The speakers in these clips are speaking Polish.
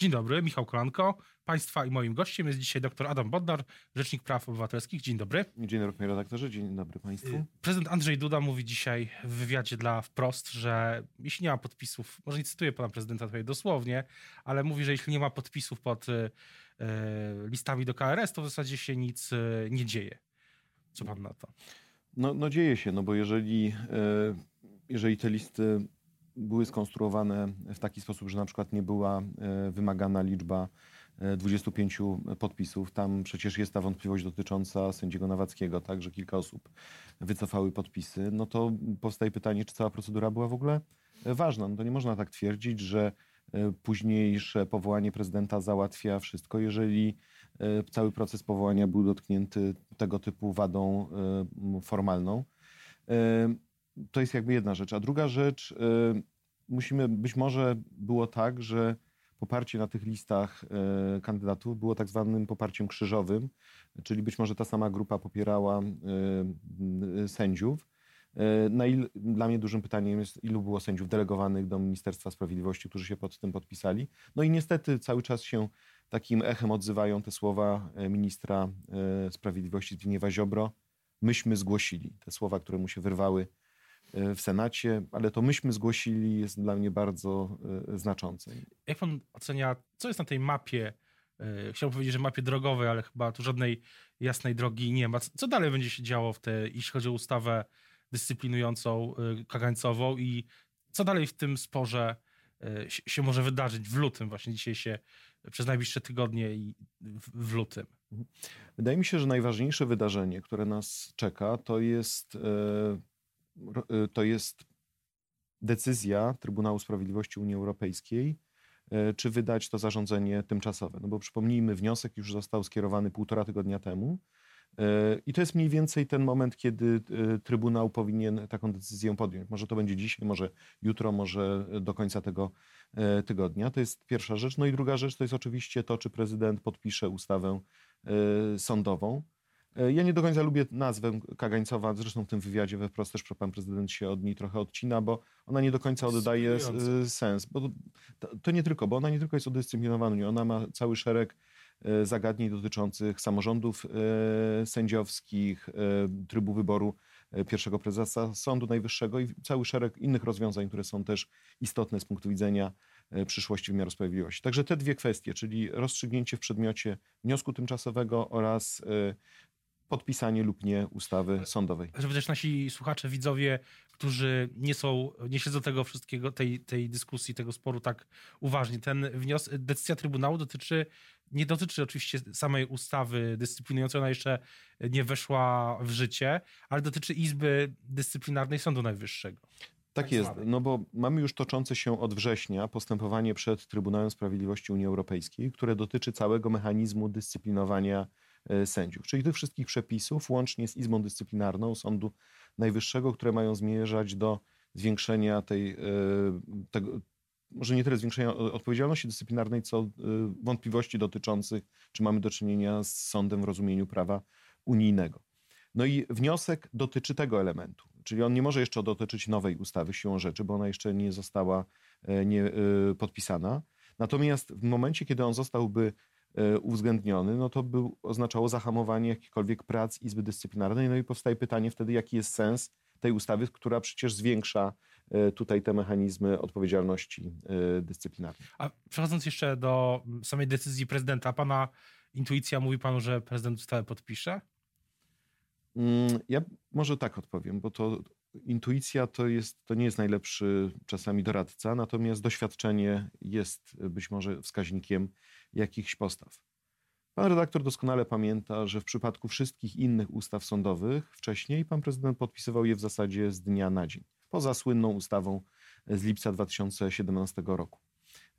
Dzień dobry, Michał Kolanko. Państwa i moim gościem jest dzisiaj dr Adam Bodnar, Rzecznik Praw Obywatelskich. Dzień dobry. Dzień dobry, panie redaktorze. Dzień dobry państwu. Y, prezydent Andrzej Duda mówi dzisiaj w wywiadzie dla Wprost, że jeśli nie ma podpisów, może nie cytuję pana prezydenta tutaj dosłownie, ale mówi, że jeśli nie ma podpisów pod y, y, listami do KRS, to w zasadzie się nic nie dzieje. Co pan na to? No, no dzieje się, no bo jeżeli, jeżeli te listy były skonstruowane w taki sposób, że na przykład nie była e, wymagana liczba 25 e, podpisów. Tam przecież jest ta wątpliwość dotycząca sędziego Nawackiego, tak, że kilka osób wycofały podpisy. No to powstaje pytanie, czy cała procedura była w ogóle e, ważna. No to nie można tak twierdzić, że późniejsze powołanie prezydenta załatwia wszystko, jeżeli cały proces powołania był dotknięty tego typu wadą formalną. To jest jakby jedna rzecz. A druga rzecz, y, musimy, być może było tak, że poparcie na tych listach y, kandydatów było tak zwanym poparciem krzyżowym, czyli być może ta sama grupa popierała y, sędziów. Na il, dla mnie dużym pytaniem jest, ilu było sędziów delegowanych do Ministerstwa Sprawiedliwości, którzy się pod tym podpisali. No i niestety cały czas się takim echem odzywają te słowa ministra Sprawiedliwości Zbigniewa Ziobro. Myśmy zgłosili te słowa, które mu się wyrwały w Senacie, ale to myśmy zgłosili, jest dla mnie bardzo e, znaczące. Jak pan ocenia, co jest na tej mapie? E, chciałbym powiedzieć, że mapie drogowej, ale chyba tu żadnej jasnej drogi nie ma. Co dalej będzie się działo w tej, jeśli chodzi o ustawę dyscyplinującą, kagańcową i co dalej w tym sporze się może wydarzyć w lutym, właśnie dzisiaj się przez najbliższe tygodnie i w, lutym? Wydaje mi się, że najważniejsze wydarzenie, które nas czeka, to jest to jest decyzja Trybunału Sprawiedliwości Unii Europejskiej, y, czy wydać to zarządzenie tymczasowe. No bo przypomnijmy, wniosek już został skierowany półtora tygodnia temu. Y, I to jest mniej więcej ten moment, kiedy Trybunał powinien taką decyzję podjąć. Może to będzie dzisiaj, może jutro, może do końca tego tygodnia. To jest pierwsza rzecz. No i druga rzecz to jest oczywiście to, czy prezydent podpisze ustawę sądową. E, ja nie do końca lubię nazwę Kagańcowa, zresztą w tym wywiadzie we wprost też pan prezydent się od niej trochę odcina, bo ona nie do końca oddaje e, sens. Bo to, to, nie tylko, bo ona nie tylko jest udyscyplinowana, ona ma cały szereg e, zagadnień dotyczących samorządów sędziowskich, trybu wyboru pierwszego prezesa Sądu Najwyższego i cały szereg innych rozwiązań, które są też istotne z punktu widzenia przyszłości wymiaru sprawiedliwości. Także te dwie kwestie, czyli rozstrzygnięcie w przedmiocie wniosku tymczasowego oraz podpisanie lub nie ustawy sądowej. Żeby też nasi słuchacze, widzowie, którzy nie są, nie śledzą tego wszystkiego, tej, tej dyskusji, tego sporu tak uważnie. Ten wniosek, decyzja Trybunału dotyczy, nie dotyczy oczywiście samej ustawy dyscyplinującej, ona jeszcze nie weszła w życie, ale dotyczy Izby Dyscyplinarnej Sądu Najwyższego. Tak, tak jest, no bo mamy już toczące się od września postępowanie przed Trybunałem Sprawiedliwości Unii Europejskiej, które dotyczy całego mechanizmu dyscyplinowania sędziów. Czyli tych wszystkich przepisów, łącznie z Izbą Dyscyplinarną Sądu Najwyższego, które mają zmierzać do zwiększenia tej, e, tego, może nie tyle zwiększenia odpowiedzialności dyscyplinarnej, co e, wątpliwości dotyczących, czy mamy do czynienia z sądem w rozumieniu prawa unijnego. No i wniosek dotyczy tego elementu, czyli on nie może jeszcze dotyczyć nowej ustawy siłą rzeczy, bo ona jeszcze nie została nie, podpisana. Natomiast w momencie, kiedy on zostałby E, uwzględniony, no to by oznaczało zahamowanie jakichkolwiek prac Izby Dyscyplinarnej. No i powstaje pytanie wtedy, jaki jest sens tej ustawy, która przecież zwiększa e, tutaj te mechanizmy odpowiedzialności e, dyscyplinarnej. A przechodząc jeszcze do samej decyzji prezydenta, pana intuicja mówi panu, że prezydent ustawę podpisze? Mm, ja może tak odpowiem, bo to intuicja to, jest, to nie jest najlepszy czasami doradca, natomiast doświadczenie jest być może wskaźnikiem jakichś postaw. Pan redaktor doskonale pamięta, że w przypadku wszystkich innych ustaw sądowych wcześniej pan prezydent podpisywał je w zasadzie z dnia na dzień, poza słynną ustawą z lipca 2017 roku,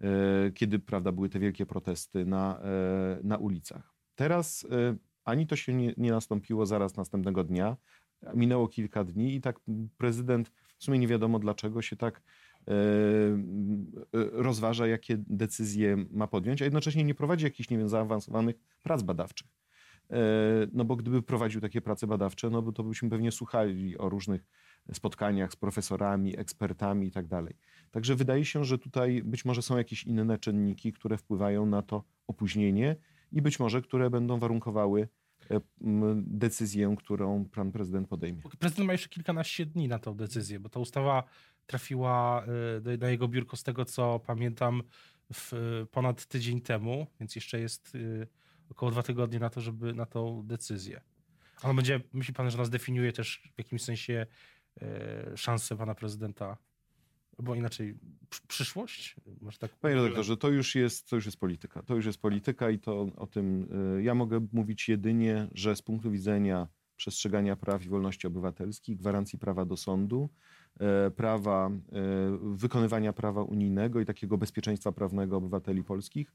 e, kiedy prawda, były te wielkie protesty na, e, na ulicach. Teraz e, ani to się nie, nie nastąpiło zaraz następnego dnia, minęło kilka dni i tak prezydent, w sumie nie wiadomo dlaczego, się tak E, e, rozważa, jakie decyzje ma podjąć, a jednocześnie nie prowadzi jakichś, nie wiem, zaawansowanych prac badawczych. no bo gdyby prowadził takie prace badawcze, no to byśmy pewnie słuchali o różnych spotkaniach z profesorami, ekspertami i tak dalej. Także wydaje się, że tutaj być może są jakieś inne czynniki, które wpływają na to opóźnienie i być może które będą warunkowały e, decyzję, którą pan prezydent podejmie. Prezydent ma jeszcze kilkanaście dni na tę decyzję, bo ta ustawa trafiła e, na jego biurko z tego, co pamiętam, w ponad tydzień temu, więc jeszcze jest e, około dwa tygodnie na to, żeby na tą decyzję. Ale będzie, myśli pan, że nas definiuje też w jakimś sensie szanse pana prezydenta bo inaczej przyszłość? Może tak Panie redaktorze, to już, jest, to już jest polityka. To już jest polityka i to o tym y, ja mogę mówić jedynie, że z punktu widzenia przestrzegania praw i wolności obywatelskich, gwarancji prawa do sądu, e, prawa, e, wykonywania prawa unijnego i takiego bezpieczeństwa prawnego obywateli polskich,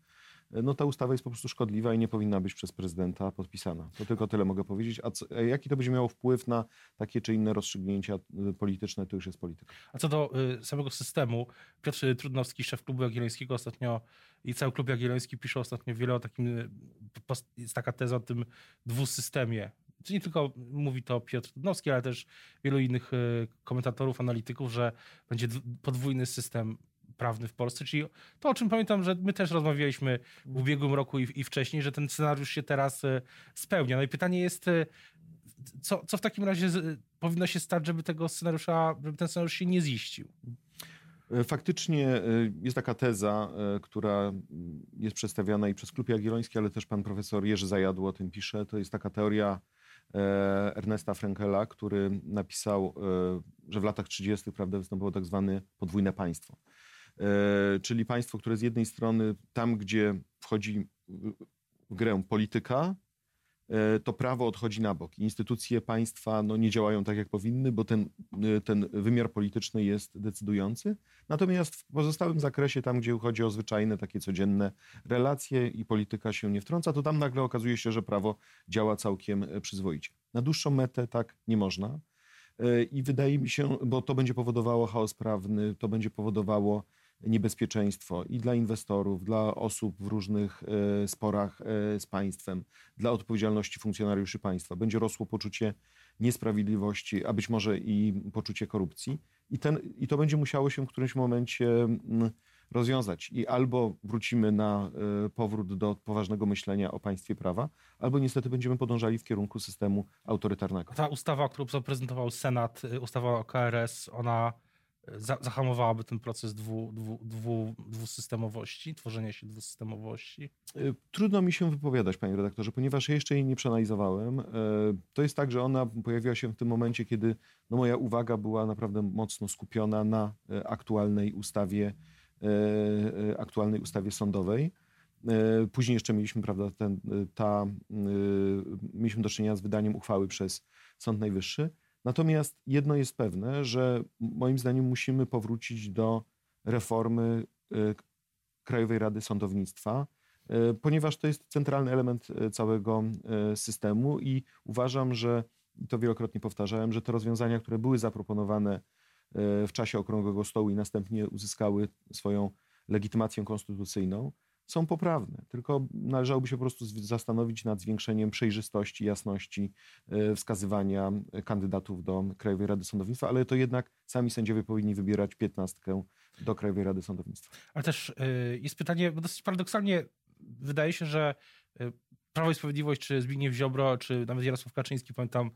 no ta ustawa jest po prostu szkodliwa i nie powinna być przez prezydenta podpisana. To tylko tyle mogę powiedzieć. A, co, jaki to będzie miało wpływ na takie czy inne rozstrzygnięcia y, polityczne, to już jest polityka. A co do y, samego systemu, Piotr Trudnowski, szef klubu Jagiellońskiego ostatnio i cały klub Jagielloński pisze ostatnio wiele o takim, y, jest taka teza o tym dwusystemie nie tylko mówi to Piotr Trudnowski, ale też wielu innych y, komentatorów, analityków, że będzie podwójny system prawny w Polsce, czyli to, o czym pamiętam, że my też rozmawialiśmy w ubiegłym roku i, i wcześniej, że ten scenariusz się teraz e, spełnia. No i pytanie jest, e, co, co w takim razie powinno się stać, żeby tego scenariusza, żeby ten scenariusz się nie ziścił? E, faktycznie jest taka teza, która jest przedstawiana i przez Klub Jagielloński, ale też pan profesor Jerzy Zajadło o tym pisze. To jest taka teoria Ernesta Frankela, który napisał, że w latach 30. prawda, wystąpiło tak zwane podwójne państwo. E, czyli państwo, które z jednej strony tam, gdzie wchodzi w grę polityka, e, to prawo odchodzi na bok. Instytucje państwa no, nie działają tak, jak powinny, bo ten, e, ten wymiar polityczny jest decydujący. Natomiast w pozostałym zakresie, tam gdzie chodzi o zwyczajne, takie codzienne relacje i polityka się nie wtrąca, to tam nagle okazuje się, że prawo działa całkiem przyzwoicie. Na dłuższą metę tak nie można. I wydaje mi się, bo to będzie powodowało chaos prawny, to będzie powodowało niebezpieczeństwo i dla inwestorów, dla osób w różnych e, sporach e, z państwem, dla odpowiedzialności funkcjonariuszy państwa. Będzie rosło poczucie niesprawiedliwości, a być może i poczucie korupcji. I, ten, i to będzie musiało się w którymś momencie mm, rozwiązać. I albo wrócimy na e, powrót do poważnego myślenia o państwie prawa, albo niestety będziemy podążali w kierunku systemu autorytarnego. Ta ustawa, którą zaprezentował Senat, ustawa o KRS, ona zahamowałaby ten proces dwu, dwu, dwu, dwusystemowości, tworzenia się dwusystemowości? Y, trudno mi się wypowiadać, panie redaktorze, ponieważ jeszcze jej nie przeanalizowałem. Y, to jest tak, że ona pojawiła się w tym momencie, kiedy no, moja uwaga była naprawdę mocno skupiona na y, aktualnej ustawie, aktualnej ustawie sądowej. Później jeszcze mieliśmy, prawda, ten, ta, mieliśmy do czynienia z wydaniem uchwały przez Sąd Najwyższy. Natomiast jedno jest pewne, że moim zdaniem musimy powrócić do reformy y, Krajowej Rady Sądownictwa, y, ponieważ to jest centralny element y, całego systemu i uważam, że, to wielokrotnie powtarzałem, że te rozwiązania, które były zaproponowane w czasie Okrągłego Stołu i następnie uzyskały swoją legitymację konstytucyjną, są poprawne, tylko należałoby się po prostu zastanowić nad zwiększeniem przejrzystości, jasności e, wskazywania kandydatów do Krajowej Rady Sądownictwa, ale to jednak sami sędziowie powinni wybierać piętnastkę do Krajowej Rady Sądownictwa. Ale też e, jest pytanie, bo dosyć paradoksalnie wydaje się, że e, Prawo i Sprawiedliwość, czy Zbigniew Ziobro, czy nawet Jarosław Kaczyński, pamiętam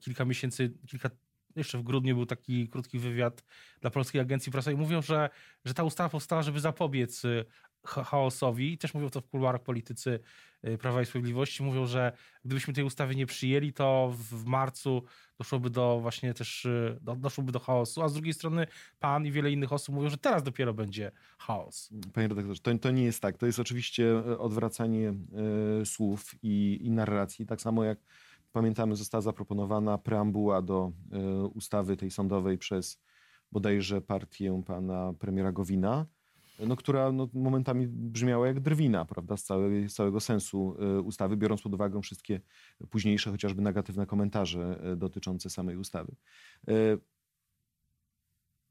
kilka miesięcy, kilka jeszcze w grudniu był taki krótki wywiad dla Polskiej Agencji Prasowej. Mówią, że, że ta ustawa powstała, żeby zapobiec chaosowi. Też mówią to w kuluarach politycy y, Prawa i Sprawiedliwości. Mówią, że gdybyśmy tej ustawy nie przyjęli, to w marcu doszłoby do właśnie też, y, do, doszłoby do chaosu, a z drugiej strony pan i wiele innych osób mówią, że teraz dopiero będzie chaos. Panie redaktorze, to, to nie jest tak. To jest oczywiście e, odwracanie y, słów i, i narracji. Tak samo jak pamiętamy, została zaproponowana preambuła do y, ustawy tej sądowej przez bodajże partię pana premiera Gowina no, która no, momentami brzmiała jak drwina, prawda, z, całej, z całego sensu e, ustawy, biorąc pod uwagę wszystkie późniejsze, chociażby negatywne komentarze e, dotyczące samej ustawy. E,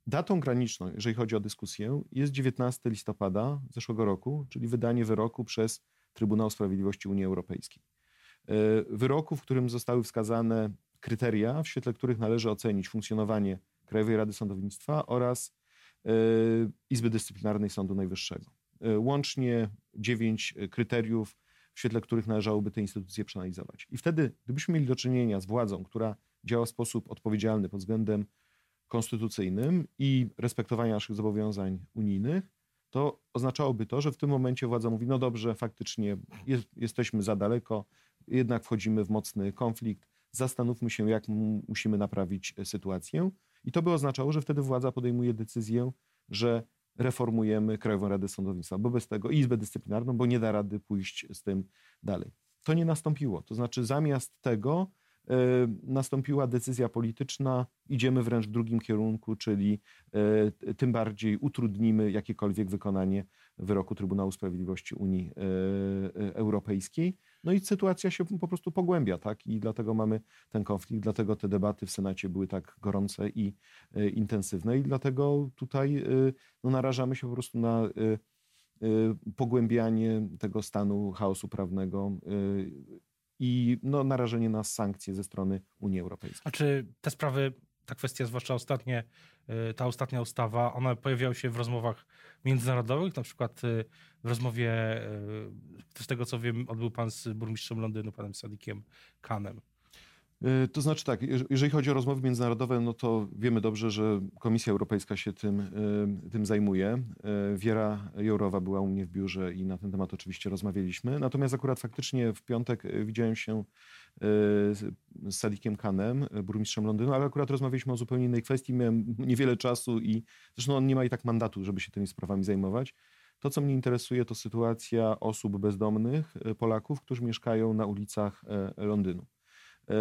datą graniczną, jeżeli chodzi o dyskusję, jest 19 listopada zeszłego roku, czyli wydanie wyroku przez Trybunał Sprawiedliwości Unii Europejskiej. wyroku, w którym zostały wskazane kryteria, w świetle których należy ocenić funkcjonowanie Krajowej Rady Sądownictwa oraz Izby Dyscyplinarnej Sądu Najwyższego. Łącznie dziewięć kryteriów, w świetle których należałoby te instytucje przeanalizować. I wtedy, gdybyśmy mieli do czynienia z władzą, która działa w sposób odpowiedzialny pod względem konstytucyjnym i respektowania naszych zobowiązań unijnych, to oznaczałoby to, że w tym momencie władza mówi: No dobrze, faktycznie jest, jesteśmy za daleko, jednak wchodzimy w mocny konflikt, zastanówmy się, jak musimy naprawić sytuację. I to by oznaczało, że wtedy władza podejmuje decyzję, że reformujemy Krajową Radę Sądownictwa, bo bez tego i Izbę Dyscyplinarną, bo nie da rady pójść z tym dalej. To nie nastąpiło. To znaczy, zamiast tego E, nastąpiła decyzja polityczna, idziemy wręcz w drugim kierunku, czyli e, tym bardziej utrudnimy jakiekolwiek wykonanie wyroku Trybunału Sprawiedliwości Unii e, Europejskiej. No i sytuacja się po prostu pogłębia, tak? I dlatego mamy ten konflikt, dlatego te debaty w Senacie były tak gorące i intensywne i dlatego tutaj no, narażamy się po prostu na pogłębianie tego stanu chaosu prawnego i no, narażenie na sankcje ze strony Unii Europejskiej. A czy te sprawy, ta kwestia, zwłaszcza ostatnie, ta ostatnia ustawa, one pojawiały się w rozmowach międzynarodowych, na przykład y, w rozmowie, y, z tego co wiem, odbył pan z burmistrzem Londynu, panem Sadikiem Kanem. To znaczy tak, jeżeli chodzi o rozmowy międzynarodowe, no to wiemy dobrze, że Komisja Europejska się tym, tym zajmuje. Wiera Jourowa była u mnie w biurze i na ten temat oczywiście rozmawialiśmy. Natomiast akurat faktycznie w piątek widziałem się z Sadikiem Kanem, burmistrzem Londynu, ale akurat rozmawialiśmy o zupełnie innej kwestii. Miałem niewiele czasu i zresztą on nie ma i tak mandatu, żeby się tymi sprawami zajmować. To, co mnie interesuje, to sytuacja osób bezdomnych, Polaków, którzy mieszkają na ulicach Londynu. E,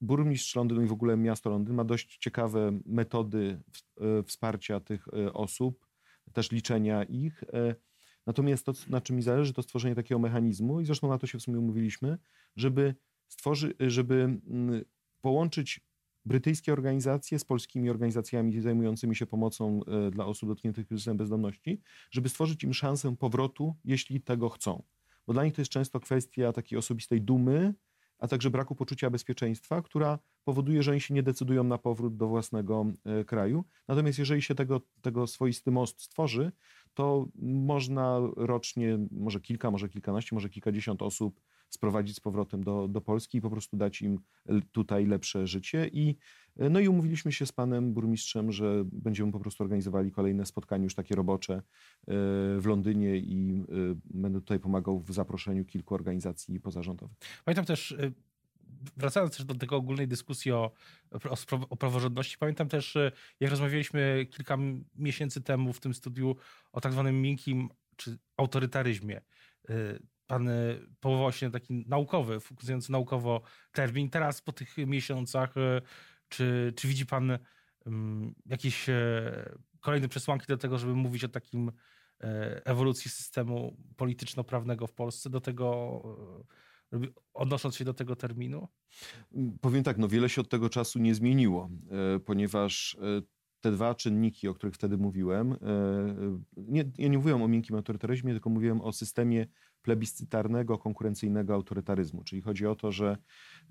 burmistrz Londynu i w ogóle miasto Londyn ma dość ciekawe metody e, wsparcia tych e, osób, też liczenia ich. Natomiast to, na czym mi zależy, to stworzenie takiego mechanizmu, i zresztą na to się w sumie umówiliśmy, żeby, stworzy, żeby mm, połączyć brytyjskie organizacje z polskimi organizacjami zajmującymi się pomocą dla osób dotkniętych kryzysem bezdomności, żeby stworzyć im szansę powrotu, jeśli tego chcą. Bo dla nich to jest często kwestia takiej osobistej dumy, a także braku poczucia bezpieczeństwa, która powoduje, że oni się nie decydują na powrót do własnego e, kraju. Natomiast jeżeli się tego, tego swoisty most stworzy, to można rocznie, może kilka, może kilkanaście, może kilkadziesiąt osób sprowadzić z powrotem do, do Polski i po prostu dać im tutaj lepsze życie. I, e, no i umówiliśmy się z panem burmistrzem, że będziemy po prostu organizowali kolejne spotkanie już takie robocze e, w Londynie i e, będę tutaj pomagał w zaproszeniu kilku organizacji pozarządowych. Pamiętam też wracając też do tego ogólnej dyskusji o, o, o, praworządności, pamiętam też, jak rozmawialiśmy kilka miesięcy temu w tym studiu o tak zwanym miękkim czy autorytaryzmie pan e, powołał się na taki naukowy, funkcjonujący naukowo termin. Teraz po tych miesiącach, czy, czy widzi pan jakieś kolejne przesłanki do tego, żeby mówić o takim ewolucji systemu polityczno-prawnego w Polsce, do tego odnosząc się do tego terminu? Powiem tak, no wiele się od tego czasu nie zmieniło, ponieważ te dwa czynniki, o których wtedy mówiłem, nie, ja nie mówiłem o miękkim autorytaryzmie, tylko mówiłem o systemie plebiscytarnego, konkurencyjnego autorytaryzmu. Czyli chodzi o to, że,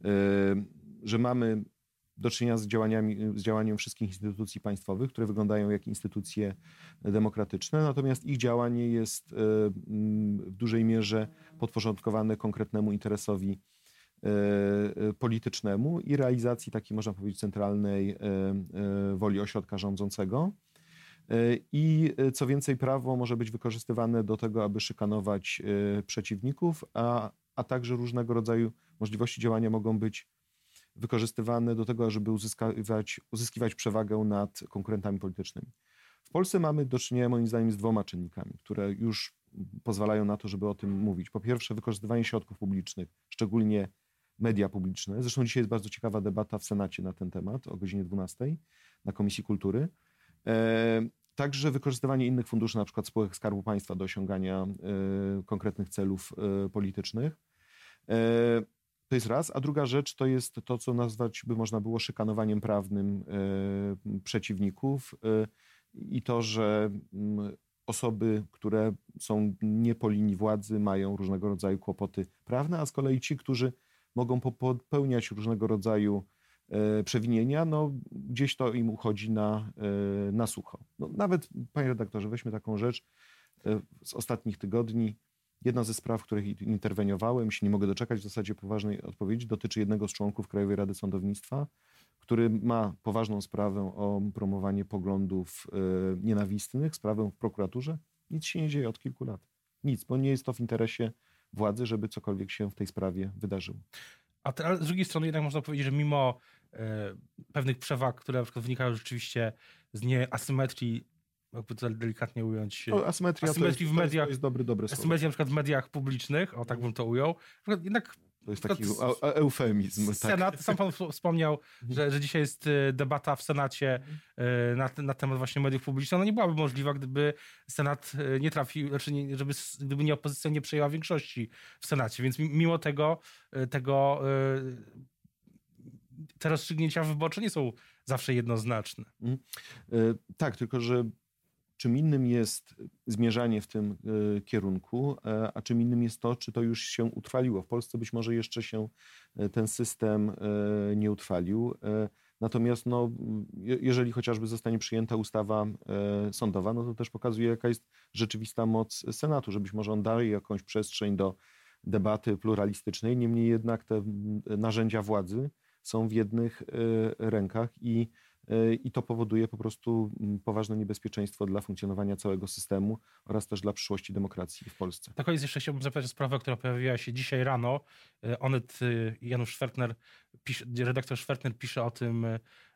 e, że mamy do czynienia z, działaniami, z działaniem wszystkich instytucji państwowych, które wyglądają jak instytucje demokratyczne, natomiast ich działanie jest e, w dużej mierze podporządkowane konkretnemu interesowi e, politycznemu i realizacji takiej, można powiedzieć, centralnej woli ośrodka rządzącego. E, I e, co więcej, prawo może być wykorzystywane do tego, aby szykanować e, przeciwników, a, a także różnego rodzaju możliwości działania mogą być wykorzystywane do tego, żeby uzyskiwać, uzyskiwać przewagę nad konkurentami politycznymi. W Polsce mamy do czynienia, moim zdaniem, z dwoma czynnikami, które już pozwalają na to, żeby o tym mówić. Po pierwsze, wykorzystywanie środków publicznych, szczególnie media publiczne. Zresztą dzisiaj jest bardzo ciekawa debata w Senacie na ten temat o godzinie 12 na Komisji Kultury. Także wykorzystywanie innych funduszy, na przykład spółek Skarbu Państwa do osiągania y, konkretnych celów y, politycznych. To jest raz. A druga rzecz to jest to, co nazwać by można było szykanowaniem prawnym przeciwników i to, że mm, osoby, które są nie po linii władzy, mają różnego rodzaju kłopoty prawne, a z kolei ci, którzy mogą popełniać różnego rodzaju e, przewinienia, no gdzieś to im uchodzi na, e, na sucho. No, nawet, panie redaktorze, weźmy taką rzecz e, z ostatnich tygodni. Jedna ze spraw, w których interweniowałem, się nie mogę doczekać w zasadzie poważnej odpowiedzi, dotyczy jednego z członków Krajowej Rady Sądownictwa, który ma poważną sprawę o promowanie poglądów nienawistnych, sprawę w prokuraturze. Nic się nie dzieje od kilku lat. Nic, bo nie jest to w interesie władzy, żeby cokolwiek się w tej sprawie wydarzyło. A te, z drugiej strony jednak można powiedzieć, że mimo e, pewnych przewag, które na przykład wynikają rzeczywiście z nieasymetrii, jakby to delikatnie ująć. No, asymetria asymetrii jest, w mediach. To jest dobry, dobry Asymetria na przykład w mediach publicznych, o tak bym to ujął. Jednak to jest taki eufemizm. Tak. Senat, tak. sam pan wspomniał, mhm. że, że dzisiaj jest y, debata w Senacie y, na, na temat właśnie mediów publicznych. Ona nie byłaby możliwa, gdyby Senat nie trafił, znaczy nie, żeby, gdyby nie opozycja nie przejęła większości w Senacie. Więc mimo tego, tego te rozstrzygnięcia wyborcze nie są zawsze jednoznaczne. Mhm. Tak, tylko że Czym innym jest zmierzanie w tym e, kierunku, e, a czym innym jest to, czy to już się utrwaliło. W Polsce być może jeszcze się e, ten system nie utrwalił. Natomiast no, jeżeli chociażby zostanie przyjęta ustawa sądowa, no to też pokazuje, jaka jest rzeczywista moc Senatu, że być może on daje jakąś przestrzeń do debaty pluralistycznej. Niemniej jednak te narzędzia władzy są w jednych rękach i i to powoduje po prostu mm, poważne niebezpieczeństwo dla funkcjonowania całego systemu oraz też dla przyszłości demokracji w Polsce. Tak jest, jeszcze chciałbym zapytać o sprawę, która pojawiła się dzisiaj rano. E, Onet y, Janusz Schwertner, redaktor Schwertner pisze o tym,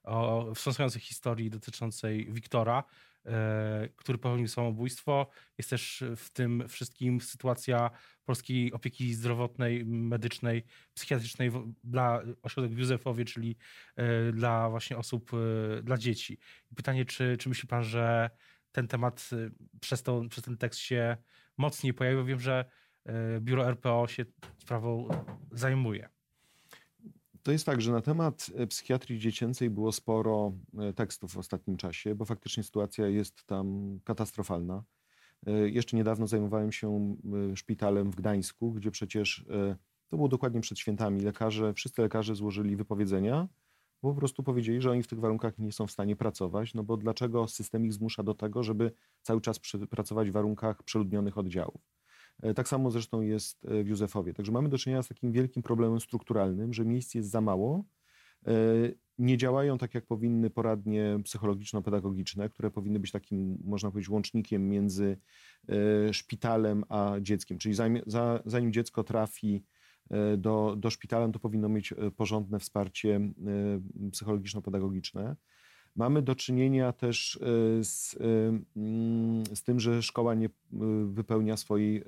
o wstrząsającej historii dotyczącej Wiktora. E, który popełnił samobójstwo. Jest też w tym wszystkim sytuacja polskiej opieki zdrowotnej, medycznej, psychiatrycznej dla ośrodek w Józefowie, czyli e, dla właśnie osób, e, dla dzieci. Pytanie, czy, czy myśli pan, że ten temat przez, to, przez ten tekst się mocniej pojawił? Wiem, że biuro RPO się sprawą zajmuje. To jest tak, że na temat e, psychiatrii dziecięcej było sporo e, tekstów w ostatnim czasie, bo faktycznie sytuacja jest tam katastrofalna. E, jeszcze niedawno zajmowałem się szpitalem w Gdańsku, gdzie przecież to było dokładnie przed świętami. Lekarze, wszyscy lekarze złożyli wypowiedzenia, bo po prostu powiedzieli, że oni w tych warunkach nie są w stanie pracować, no bo dlaczego system ich zmusza do tego, żeby cały czas pracować w warunkach przeludnionych oddziałów. E, tak samo zresztą jest e, w Józefowie. Także mamy do czynienia z takim wielkim problemem strukturalnym, że miejsc jest za mało. E, nie działają tak, jak powinny poradnie psychologiczno-pedagogiczne, które powinny być takim, można powiedzieć, łącznikiem między szpitalem a dzieckiem. Czyli zanim, dziecko trafi do, do szpitala, to powinno mieć porządne wsparcie psychologiczno-pedagogiczne. Mamy do czynienia też e, z, e, mm, z tym, że szkoła nie e, wypełnia swojej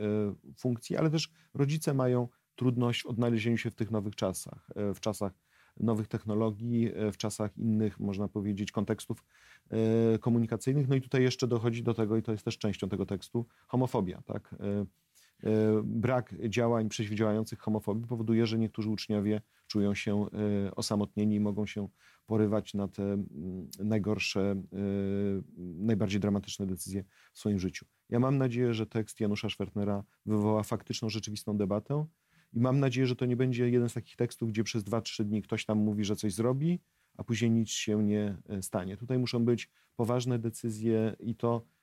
funkcji, ale też rodzice mają trudność w odnalezieniu się w tych nowych czasach, w czasach nowych technologii, w czasach innych, można powiedzieć, kontekstów komunikacyjnych. No i tutaj jeszcze dochodzi do tego, i to jest też częścią tego tekstu, homofobia. Tak? Brak działań przeciwdziałających homofobii powoduje, że niektórzy uczniowie czują się osamotnieni i mogą się porywać na te mm, najgorsze, e, najbardziej dramatyczne decyzje w swoim życiu. Ja mam nadzieję, że tekst Janusza Schwertnera wywoła faktyczną, rzeczywistą debatę i mam nadzieję, że to nie będzie jeden z takich tekstów, gdzie przez 2-3 dni ktoś tam mówi, że coś zrobi, a później nic się nie e, stanie. Tutaj muszą być poważne decyzje i to E,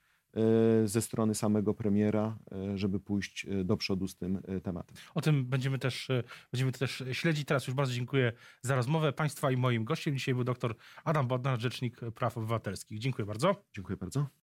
ze strony samego premiera, e, żeby pójść e, do przodu z tym tematem. O tym będziemy też, będziemy też śledzić. Teraz już bardzo dziękuję za rozmowę Państwa i moim gościem. Dzisiaj był dr Adam Bodnar, Rzecznik Praw Obywatelskich. Dziękuję bardzo. Dziękuję bardzo.